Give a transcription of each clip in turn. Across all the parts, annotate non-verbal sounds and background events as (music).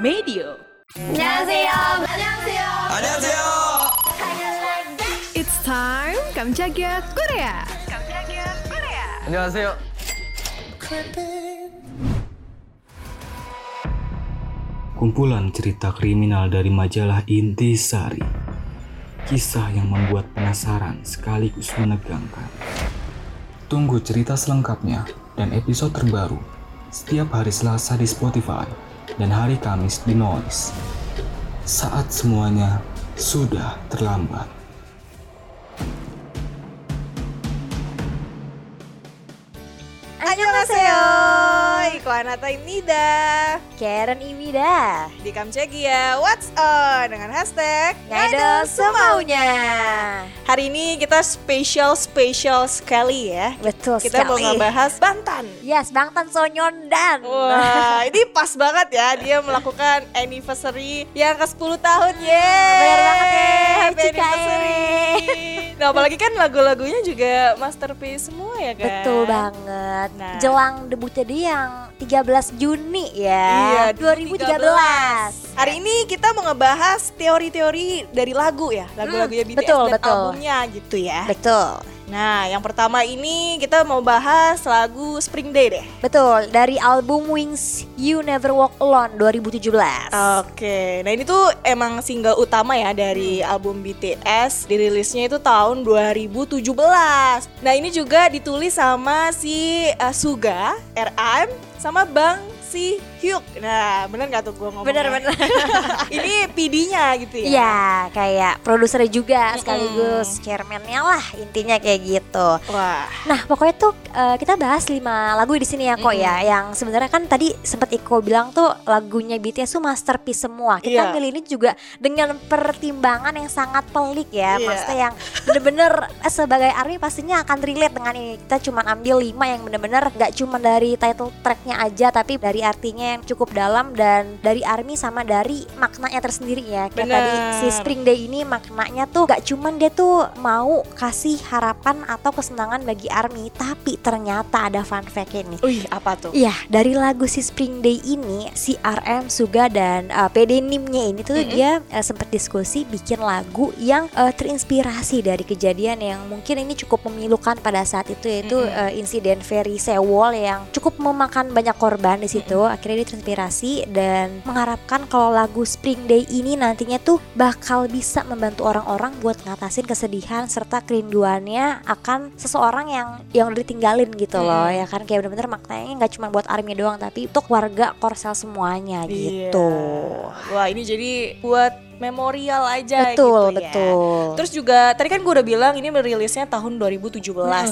Medio. 안녕하세요. 안녕하세요. 안녕하세요. It's time Kamchagia Korea. 안녕하세요. Kumpulan cerita kriminal dari majalah Intisari. Kisah yang membuat penasaran sekaligus menegangkan. Tunggu cerita selengkapnya dan episode terbaru setiap hari Selasa di Spotify dan hari Kamis di Noise. Saat semuanya sudah terlambat. Annyeonghaseyo Iko Anata Imnida Karen Imida. Di Kamcegia What's On? Dengan hashtag Ngidol semaunya. Hari ini kita spesial-spesial sekali ya. Betul Kita mau sekali. ngebahas Bantan. Yes, Bang Tan Sonyondan. Wah (laughs) ini pas banget ya. Dia melakukan anniversary yang ke 10 tahun Yeay. Bener banget ya, Happy Cika, anniversary. Nah apalagi kan lagu-lagunya juga masterpiece semua ya kan? Betul banget. Nah. Jelang debutnya dia yang 13 Juni Iya, ya. 2013. Hari ini kita mau ngebahas teori-teori dari lagu ya, lagu-lagunya BTS betul, dan betul. albumnya gitu ya. Betul. Nah, yang pertama ini kita mau bahas lagu Spring Day deh. Betul, dari album Wings You Never Walk Alone 2017. Oke, nah ini tuh emang single utama ya dari album BTS. Dirilisnya itu tahun 2017. Nah ini juga ditulis sama si uh, Suga, RM, sama Bang Si Hyuk. Nah bener gak tuh gue ngomong? Bener-bener. (laughs) ini PD-nya gitu ya? Iya, kayak produsernya juga sekaligus chairman-nya lah intinya kayak gitu. Wah. Nah, pokoknya tuh eh, kita bahas lima lagu di sini ya kok ya, yang sebenarnya kan tadi sempat Iko bilang tuh lagunya BTS tuh masterpiece semua. Kita milih ini juga dengan pertimbangan yang sangat pelik ya, Iya. maksudnya yang bener-bener eh, sebagai ARMY pastinya akan relate dengan ini. Kita cuma ambil lima yang bener-bener gak cuma dari title tracknya aja, tapi dari artinya yang cukup dalam dan dari ARMY sama dari maknanya tersendiri ya. Kayak tadi si Spring Day ini maknanya tuh gak cuman dia tuh mau kasih harapan atau kesenangan bagi ARMY, tapi ternyata ada fun fact ini. Wih, apa tuh? Iya, dari lagu si Spring Day ini si RM Suga dan uh, PD Nimnya ini tuh dia uh, sempat diskusi bikin lagu yang uh, terinspirasi dari kejadian yang mungkin ini cukup memilukan pada saat itu yaitu uh, insiden ferry Sewol yang cukup memakan banyak korban di situ. Akhirnya dia terinspirasi dan mengharapkan kalau lagu Spring Day ini nantinya tuh bakal bisa membantu orang-orang buat ngatasin kesedihan serta kerinduannya akan seseorang yang yang udah ditinggalin gitu loh Mm. ya kan kayak bener-bener maknanya nggak cuma buat army doang tapi untuk warga Korsel semuanya Iya. gitu. Wah, ini jadi buat memorial aja Betul, gitu ya. betul. Terus juga tadi kan gue udah bilang ini merilisnya tahun 2017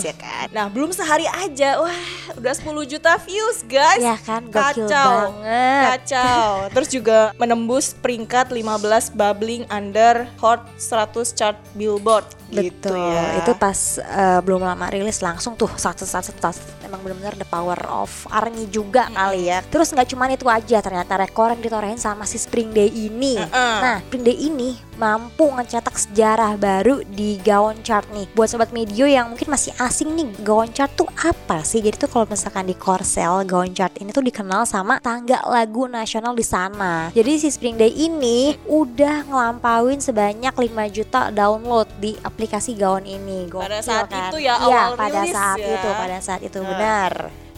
ya kan. Nah, belum sehari aja wah udah 10 juta views, guys. ya kan Kacau. banget. Kacau. (laughs) Terus juga menembus peringkat 15 bubbling under Hot 100 chart Billboard gitu Betul, ya. itu pas eh, belum lama rilis langsung tuh satu satu satu emang benar-benar the power of army juga kali ya. Terus nggak cuma itu aja ternyata rekor yang ditorehin sama si Spring Day ini. Heeh. Nah, Spring Day ini mampu mencetak sejarah baru di Gaon Chart nih. Buat sobat medio yang mungkin masih asing nih, Gaon Chart tuh apa sih? Jadi tuh kalau misalkan di Korsel, Gaon Chart ini tuh dikenal sama tangga lagu nasional di sana. Jadi si Spring Day ini udah ngelampauin sebanyak 5 juta download di aplikasi Gaon ini. Gokil Pada saat kan? itu ya, Iya, awal pada rilis saat ya. itu, pada saat itu Nah. benar.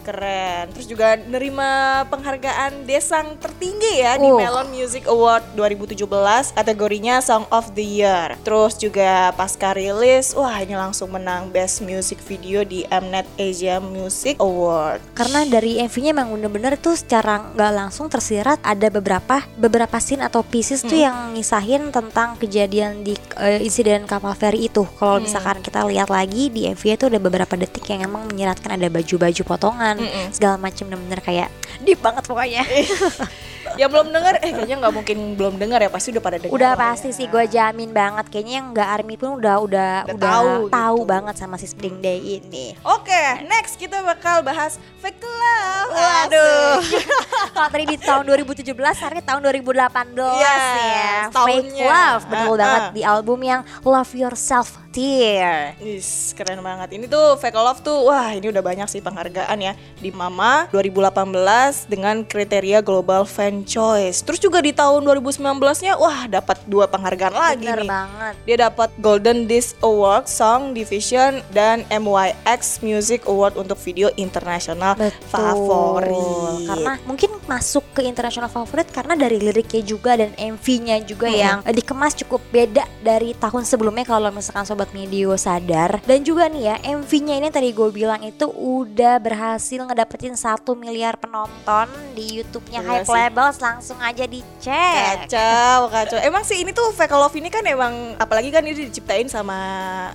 Keren. Terus juga nerima penghargaan Desang tertinggi ya di Uh. Melon Music Award 2017 kategorinya Song of the Year. Terus juga pasca rilis, wah ini langsung menang Best Music Video di Mnet Asia Music Award. karena dari MV-nya emang bener-bener tuh secara nggak langsung tersirat ada beberapa beberapa scene atau pieces tuh Hmm. yang ngisahin tentang kejadian di eh, insiden kapal feri itu. Kalau Hmm. misalkan kita lihat lagi di MV itu ada beberapa detik yang emang menyiratkan ada baju-baju potongan Mm-mm. segala macam bener-bener kayak deep banget pokoknya. (laughs) Yang belum denger, eh kayaknya nggak mungkin belum denger ya pasti udah pada denger. udah lah pasti ya. sih gue jamin banget kayaknya yang nggak army pun udah udah Udah udah, tahu tahu, gitu. banget sama si Spring Day ini. Oke, next kita bakal bahas Fake Love. Waduh. (laughs) Kalau tadi di tahun 2017, hari tahun 2018 Yes, ya. Fake. Love, betul Ah, banget ah. di album yang Love Yourself Dear. Is keren banget. Ini tuh Fake Love tuh wah ini udah banyak sih penghargaan ya di Mama 2018 dengan kriteria Global Fan Choice. Terus juga di tahun 2019-nya wah dapat dua penghargaan lagi Bener nih. banget. Dia dapat Golden Disc Award Song Division dan MYX Music Award untuk video internasional Betul. favorit. Karena mungkin masuk ke international favorit karena dari liriknya juga dan MV-nya juga Mm-mm. yang eh, dikemas cukup beda dari tahun sebelumnya kalau misalkan sobat medio sadar. Dan juga nih ya MV-nya ini tadi gue bilang itu udah berhasil ngedapetin satu miliar penonton di YouTube-nya Hype. Labels langsung aja dicek. Kacau, kacau. Emang sih ini tuh Fake Love ini kan emang apalagi kan ini diciptain sama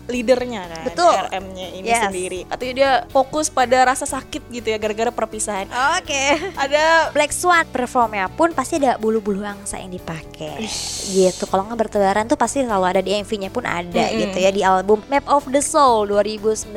leadernya kan. Betul. RM-nya ini Yes. sendiri. Artinya dia fokus pada rasa sakit gitu ya gara-gara perpisahan. Oke. Ada Black Swan performnya pun pasti ada bulu-bulu angsa yang dipakai gitu kalau nggak bertebaran tuh pasti selalu ada di MV-nya pun ada Mm-mm. gitu ya di album Map of the Soul 2019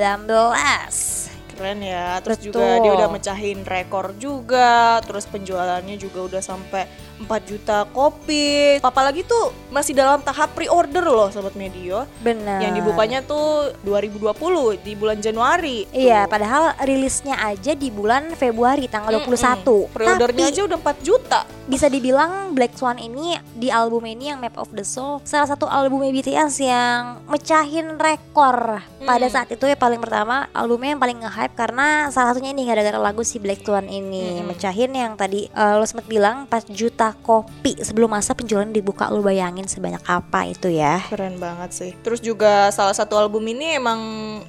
keren ya. Terus Betul. juga dia udah mecahin rekor juga. Terus penjualannya juga udah sampai 4 juta kopi. Apalagi tuh masih dalam tahap pre-order loh sobat medio. benar Yang dibukanya tuh 2020 di bulan Januari. iya Tuh. padahal rilisnya aja di bulan Februari tanggal 21 Mm-mm. Pre-ordernya Tapi aja udah 4 juta. bisa dibilang Black Swan ini di album ini yang Map of the Soul salah satu album BTS yang mecahin rekor pada Hmm. saat itu ya paling pertama albumnya yang paling nge-hype karena salah satunya ini gara-gara lagu si Black Swan ini Hmm. mecahin yang tadi eh, lo sempet bilang 4 juta kopi sebelum masa penjualan dibuka lo bayangin sebanyak apa itu ya Keren banget sih. Terus juga salah satu album ini emang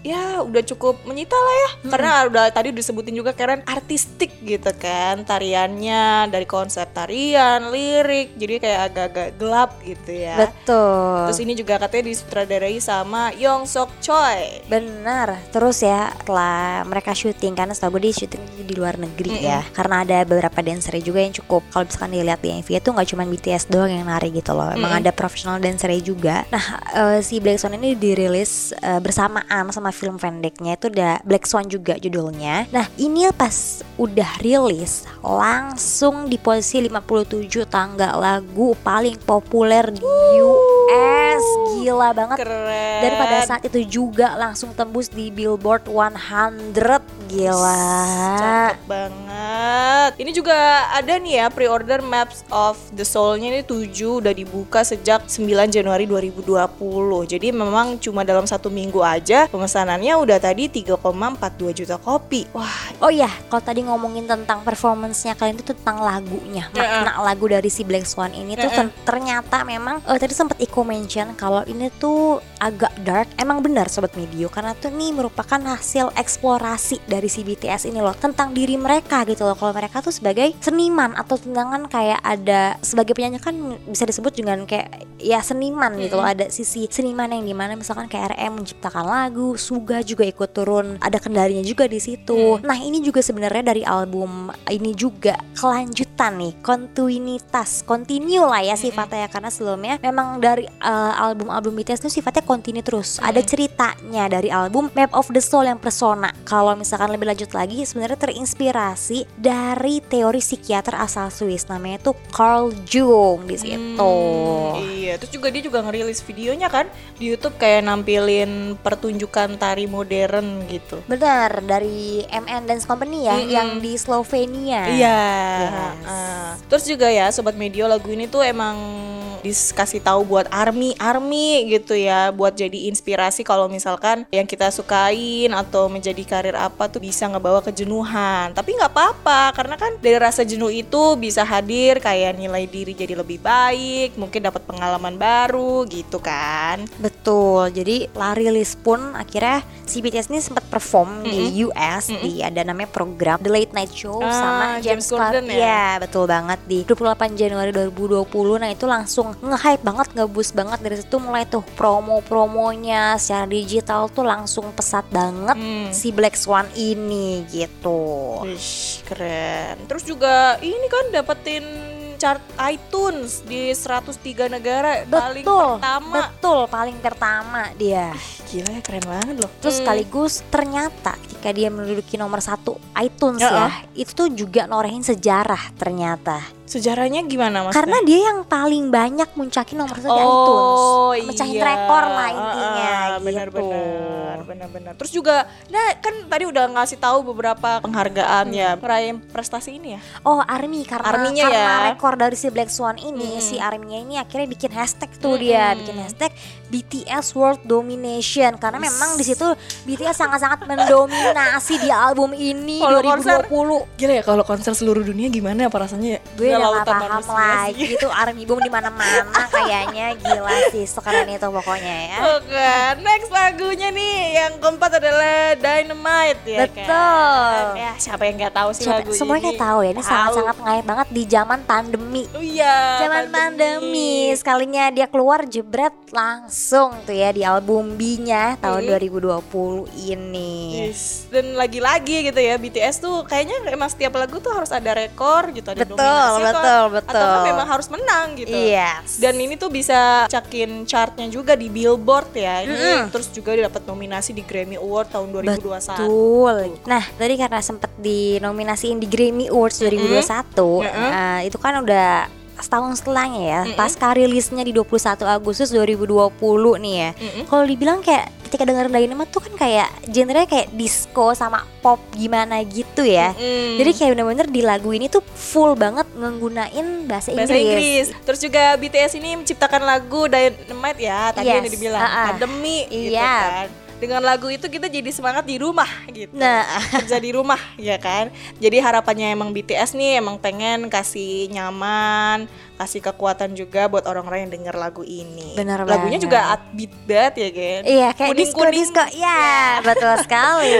ya udah cukup menyita lah ya. Karena udah tadi disebutin juga keren artistik gitu kan. Tariannya dari konsep tarian, lirik. Jadi kayak agak-agak gelap gitu ya. betul Terus ini juga katanya disutradarai sama Yong Sok Choi. Benar, terus ya setelah mereka syuting karena setahu gue di syuting di luar negeri Mm-mm. ya Karena ada beberapa dancer juga yang cukup Kalau misalkan dilihat di MV itu nggak cuma BTS doang yang nari gitu loh. Emang Mm-mm. ada profesional dancer juga. Nah eh, si Black Swan ini dirilis eh, bersamaan sama film pendeknya itu udah Black Swan juga judulnya. Nah ini pas udah rilis langsung di posisi 57 tangga lagu paling populer di US Gila banget. Keren. dan pada saat itu juga langsung tembus di Billboard 100 Gila Cakep banget. Ini juga ada nih ya pre-order Maps of the Soul-nya ini 7 udah dibuka sejak 9 Januari 2020. Jadi memang cuma dalam satu minggu aja pemesanannya udah tadi 3,42 juta kopi. Wah, Oh iya kalau tadi ngomongin tentang performance-nya kalian itu tentang lagunya Makna lagu dari si Black Swan ini tuh ternyata memang eh, Tadi sempat Iko mention kalau ini tuh agak dark Emang benar Sobat Medio Karena tuh nih merupakan hasil eksplorasi dari si BTS ini loh Tentang diri mereka gitu loh. Kalau mereka tuh sebagai seniman Atau tentang kayak ada Sebagai penyanyi kan bisa disebut dengan kayak Ya seniman gitu loh. Ada sisi seniman yang di mana misalkan kayak RM menciptakan lagu Suga juga ikut turun Ada kendalinya juga di situ. Nah ini juga sebenarnya dari album ini juga kelanjutan nih kontinuitas continue lah ya sifatnya ya. Karena sebelumnya memang dari uh, album-album BTS itu sifatnya continue terus. Ada ceritanya dari album Map of the Soul yang persona. Kalau misalkan lebih lanjut lagi sebenarnya terinspirasi dari teori psikiater asal Swiss. Namanya itu Carl Jung di situ. Hmm, iya, terus juga dia juga ngerilis videonya kan di YouTube kayak nampilin pertunjukan tari modern gitu. benar dari MN Dance Company ya Mm-mm. yang di Slovenia. Iya. Yes. Ah. Terus juga ya sobat medio lagu ini tuh emang dikasih tahu buat army army gitu ya buat jadi inspirasi kalau misalkan yang kita sukain atau menjadi karir apa tuh bisa ngebawa kejenuhan tapi nggak apa-apa karena kan dari rasa jenuh itu bisa hadir kayak nilai diri jadi lebih baik mungkin dapat pengalaman baru gitu kan Betul, jadi lah rilis pun akhirnya si BTS ini sempat perform di Mm-mm. US Mm-mm. di ada namanya program The Late Night Show Ah, sama James James, Corden ya? Ya. betul banget di 28 Januari 2020. Nah, itu langsung nge-hype banget, nge-boost banget dari situ mulai tuh promo-promonya secara digital tuh langsung pesat banget Hmm. si Black Swan ini gitu. Wish, keren. Terus juga ini kan dapetin chart iTunes di 103 negara paling Betul, pertama. betul paling pertama dia. Gila ya keren banget loh. Terus Hmm. sekaligus ternyata ketika dia menduduki nomor satu iTunes Ya, ya, itu tuh juga norehin sejarah ternyata. Sejarahnya gimana mas? Karena dia yang paling banyak muncakin nomor satu di oh, iTunes, mecahin iya. rekor lah intinya Ah, gitu. Benar-benar, benar-benar. Terus juga, nah kan tadi udah ngasih tahu beberapa penghargaan ya, peraih prestasi ini ya. Oh Army karena karena ya. rekor dari si Black Swan ini Mm-mm. si Army-nya ini akhirnya bikin hashtag tuh dia Mm-mm. bikin hashtag BTS World Domination karena memang di situ BTS sangat-sangat (laughs) mendominasi di album ini Kalau konser, 2020 Gila ya kalau konser seluruh dunia gimana ya rasanya ya? gue Udah gak lautan paham manusia lagi sih. itu Army Boom di mana-mana kayaknya gila sih sekeren itu pokoknya ya (laughs) Oke, next lagunya nih yang keempat adalah Dynamite ya Betul. kan? Ya siapa yang nggak tahu sih Siapa- lagu semuanya ini? tahu ya ini sangat-sangat ngait banget di zaman pandemi Oh iya. zaman pandemi sekalinya dia keluar jebret langsung tuh ya di album B-nya tahun Hmm. 2020 ini. Yes. Dan lagi-lagi gitu ya BTS tuh kayaknya emang setiap lagu tuh harus ada rekor gitu, ada Betul, dominasi betul, betul. Atau kan memang harus menang gitu. Yes. Dan ini tuh bisa cakin chartnya juga di Billboard ya. Ini Mm-mm. terus juga dapat nominasi di Grammy Award tahun 2021. Betul. Nah, tadi karena sempet dinominasiin di Grammy Awards 2021, Mm-mm. eh, itu kan udah setahun setelahnya ya, Mm-mm. pasca rilisnya di 21 Agustus 2020 nih ya. Mm-mm. Kalau dibilang kayak ketika dengerin Dynamite tuh kan kayak genrenya kayak disco sama pop gimana gitu ya. Mm. Jadi kayak bener-bener di lagu ini tuh full banget nggunain bahasa Inggris. bahasa Inggris. Terus juga BTS ini menciptakan lagu Dynamite ya, tadi yang Yes, dibilang uh-uh. pandemi gitu Iya. kan. Dengan lagu itu kita jadi semangat di rumah gitu. Nah, kerja di rumah ya kan. Jadi harapannya emang BTS nih emang pengen kasih nyaman, kasih kekuatan juga buat orang-orang yang denger lagu ini. Lagunya banget. juga upbeat banget ya kan. Iya kayak disco Kuning-kuning. disco ya betul sekali.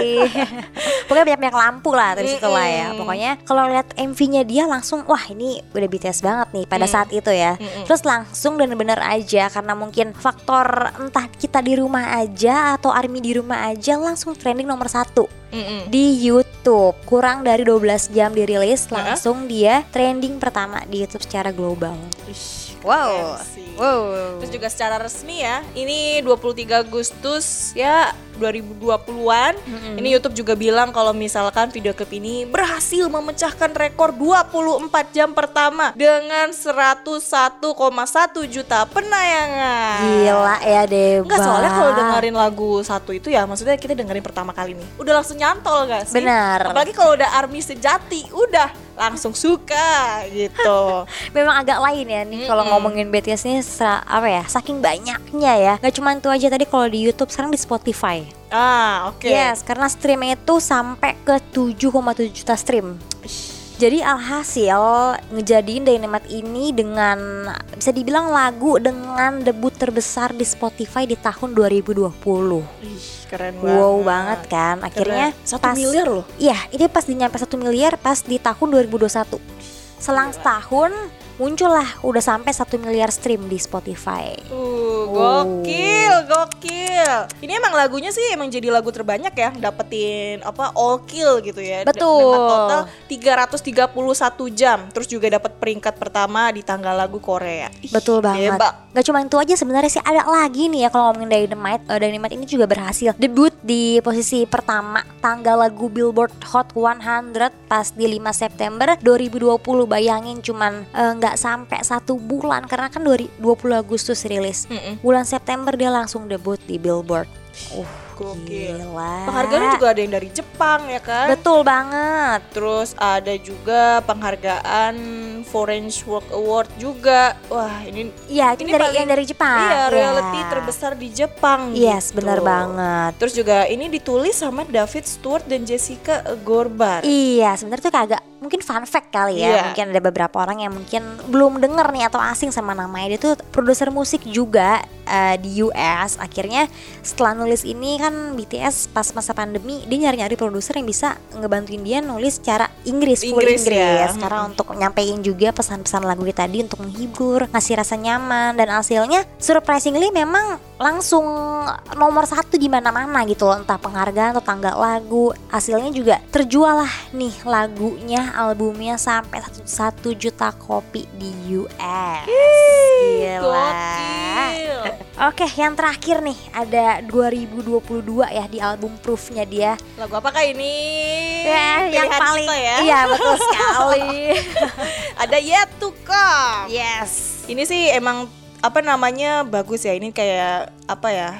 (laughs) Pokoknya banyak banyak lampu lah dari situ lah ya. Pokoknya kalau lihat MV-nya dia langsung wah ini udah BTS banget nih pada Mm. saat itu ya. Terus langsung dan bener aja karena mungkin faktor entah kita di rumah aja atau Army di rumah aja langsung trending nomor satu Mm-mm. di YouTube. Kurang dari 12 jam dirilis langsung dia trending pertama di YouTube secara global. Ish, Wow. Wow. Terus juga secara resmi ya, ini 23 Agustus ya 2020-an. Mm-mm. Ini YouTube juga bilang kalau misalkan video klip ini berhasil memecahkan rekor 24 jam pertama dengan 101,1 juta penayangan. Gila ya Deba. Enggak soalnya kalau dengerin lagu satu itu ya maksudnya kita dengerin pertama kali nih udah langsung nyantol gak sih? Benar. Apalagi kalau udah army sejati udah langsung suka gitu. (laughs) Memang agak lain ya nih kalau ngomongin BTS ini apa ya saking banyaknya ya nggak cuma itu aja tadi kalau di YouTube sekarang di Spotify ah oke. yes karena streamnya itu sampai ke 7,7 juta stream jadi alhasil ngejadiin Dynamite ini dengan bisa dibilang lagu dengan debut terbesar di Spotify di tahun 2020 Ih, keren banget. wow banget kan akhirnya satu pas- miliar loh. Iya, ini pas dinyampe satu miliar pas di tahun 2021. Selang setahun muncullah udah sampai satu miliar stream di Spotify. Uh, Oh. gokil, gokil. Ini emang lagunya sih emang jadi lagu terbanyak ya, dapetin apa all kill gitu ya. Betul. Dengan total 331 jam. Terus juga dapat peringkat pertama di tanggal lagu Korea. Betul banget. Hebat. Gak cuma itu aja sebenarnya sih ada lagi nih ya kalau ngomongin Dynamite. Eh, Dynamite ini juga berhasil debut di posisi pertama tanggal lagu Billboard Hot 100 pas di 5 September 2020. Bayangin cuman eh, nggak sampai satu bulan karena kan 20 Agustus rilis. Mm-mm. Bulan September dia langsung debut di Billboard. Uh, Gokil. gila. Penghargaannya juga ada yang dari Jepang ya kan? Betul banget. Terus ada juga penghargaan Foreign Work Award juga. Wah, ini Iya, Ini dari paling- yang dari Jepang. iya Iya. reality terbesar di Jepang. Yes, gitu. benar banget. Terus juga ini ditulis sama David Stewart dan Jessica Gorbar. Iya, sebenarnya tuh kayak agak mungkin fun fact kali ya. Iya. Mungkin ada beberapa orang yang mungkin belum denger nih atau asing sama namanya. Dia tuh produser musik juga eh, di US. Akhirnya setelah nulis ini kan BTS pas masa pandemi dia nyari-nyari produser yang bisa ngebantuin dia nulis secara Inggris, full Inggris Inggris, ya. karena untuk nyampein juga pesan-pesan lagu tadi untuk menghibur, ngasih rasa nyaman dan hasilnya surprisingly memang langsung nomor satu di mana-mana gitu loh. Entah penghargaan atau tangga lagu. Hasilnya juga terjual lah nih lagunya albumnya sampai satu, satu juta kopi di US gila. (laughs) oke yang terakhir nih ada 2022 ya di album Proofnya dia. Lagu apakah ini? ya, yang paling ya. (laughs) iya betul sekali. (laughs) Ada Yet to Come. yes. Ini sih emang apa namanya bagus ya. Ini kayak apa ya?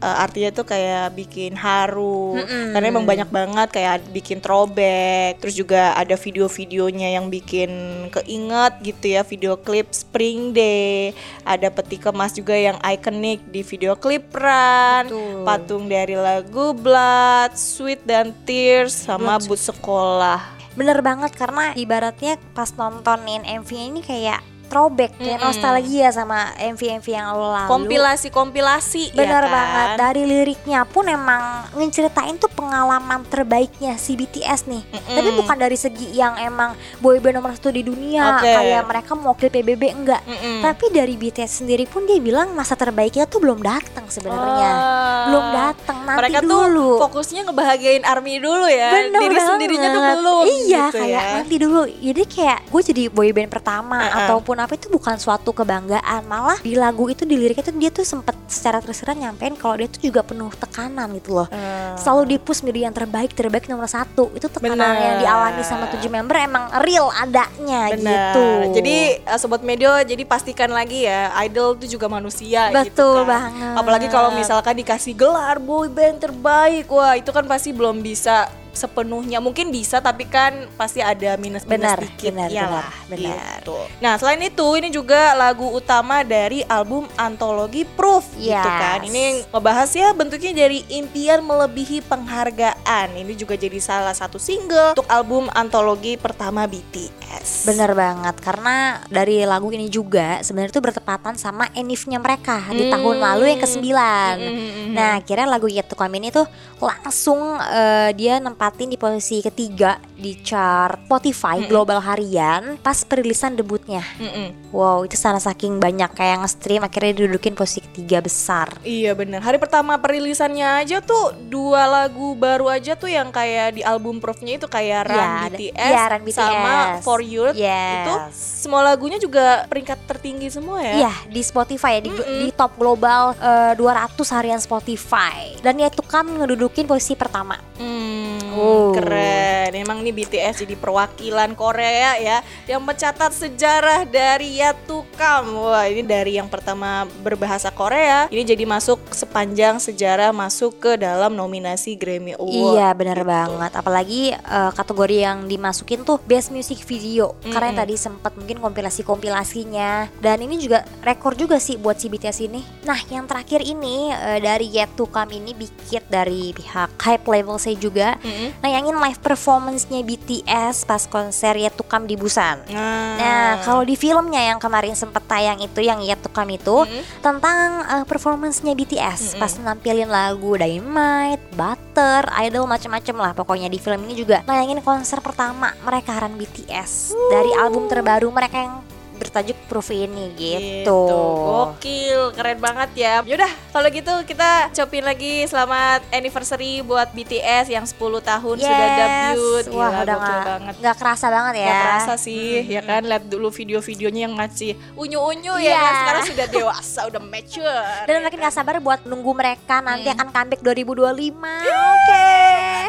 eh, artinya tuh kayak bikin haru Mm-mm. karena emang banyak banget kayak bikin throwback terus juga ada video-videonya yang bikin keinget gitu ya video klip Spring Day ada peti kemas juga yang ikonik di video klip Run Betul. patung dari lagu Blood Sweet dan Tears sama Blood, boot sekolah Bener banget karena ibaratnya pas nontonin MV ini kayak throwback kayak Mm-mm. nostalgia sama MV-MV yang lalu. kompilasi-kompilasi Bener ya kan? banget dari liriknya pun emang ngeceritain tuh pengalaman terbaiknya si BTS nih. Mm-mm. Tapi bukan dari segi yang emang boyband nomor satu di dunia Oke. kayak mereka mewakili PBB enggak. Mm-mm. Tapi dari BTS sendiri pun dia bilang masa terbaiknya tuh belum datang sebenarnya. Ah. Belum datang nanti Mereka dulu. tuh fokusnya ngebahagiain army dulu ya. Bener Diri banget. sendirinya tuh belum. Iya gitu kayak ya. nanti dulu Jadi kayak gue jadi boyband pertama Uh-uh. Ataupun apa itu bukan suatu kebanggaan Malah di lagu itu di liriknya tuh dia tuh sempet secara tersirat nyampein Kalau dia tuh juga penuh tekanan gitu loh Eh, Selalu dipush menjadi yang terbaik, terbaik nomor satu Itu tekanan Bener. yang dialami sama tujuh member emang real adanya Benar. gitu Jadi eh, sobat medio jadi pastikan lagi ya idol itu juga manusia gitu Betul kan. banget. Apalagi kalau misalkan dikasih gelar boy band terbaik. Wah, itu kan pasti belum bisa sepenuhnya mungkin bisa tapi kan pasti ada minus minus Benar, dikit benar, ya benar, lah benar. gitu. Nah selain itu ini juga lagu utama dari album antologi Proof gitu Yes. kan ini ngebahas ya bentuknya dari impian melebihi penghargaan ini juga jadi salah satu single untuk album antologi pertama BTS Bener banget karena dari lagu ini juga sebenarnya itu bertepatan sama enifnya mereka di Hmm. tahun lalu yang ke-9 Mm-mm. Nah akhirnya lagu Yet To Come ini tuh langsung eh, dia nempatin di posisi ketiga di chart Spotify Mm-mm. global harian pas perilisan debutnya. Mm-mm. Wow itu sana saking banyak kayak nge-stream akhirnya didudukin posisi ketiga besar. Iya bener Hari pertama perilisannya aja tuh Dua lagu baru aja tuh yang kayak di album Proofnya itu Kayak Run Iya, ada- BTS, iya, Run Sama BTS. For Youth Yes. Itu semua lagunya juga peringkat tertinggi semua ya Iya di Spotify ya di, Mm-mm. di top global eh, 200 harian Spotify dan Yet To Come ngedudukin posisi pertama. Hmm, Oh. keren. Emang nih BTS jadi perwakilan Korea ya yang mencatat sejarah dari Yet to Come. Wah, ini dari yang pertama berbahasa Korea, ini jadi masuk sepanjang sejarah masuk ke dalam nominasi Grammy Award. Iya benar gitu. banget apalagi eh, kategori yang dimasukin tuh best music video karena yang tadi sempat mungkin kompilasi-kompilasinya dan ini juga rekor juga sih buat si BTS ini nah yang terakhir ini eh, dari Yet To Come ini bikit dari pihak Hype Level saya juga Mm-mm. nayangin live performance-nya BTS pas konser Yet To Come di Busan. Nah, Nah, kalau di filmnya yang kemarin sempat tayang itu yang Yet To Come itu Mm-mm. tentang uh, performance-nya BTS Mm-mm. pas nampilin lagu Dynamite, Butter, Idol macam-macam lah pokoknya. Di film ini juga nayangin konser pertama mereka Run BTS dari album terbaru mereka yang bertajuk Proof ini gitu. Gokil, keren banget ya. Yaudah, kalau gitu kita copin lagi selamat anniversary buat BTS yang 10 tahun sudah Yes. debut. Wah, Gila, udah gokil nggak banget. nggak kerasa banget ya. Gak kerasa sih, ya kan lihat dulu video-videonya yang ngasih unyu-unyu ya Iya. kan sekarang sudah dewasa, udah mature. Dan makin gak sabar buat nunggu mereka nanti Hmm. akan comeback 2025. Oke.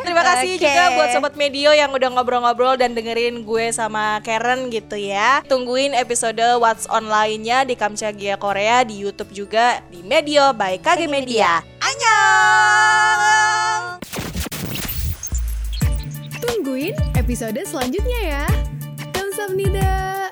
Terima kasih Oke. juga buat sobat Medio yang udah ngobrol-ngobrol dan dengerin gue sama Karen gitu ya. Tungguin episode What's Online-nya di Kamchagia Korea di YouTube juga di Medio by KG KG Media. Annyeong! Tungguin episode selanjutnya ya. Kamsahamnida.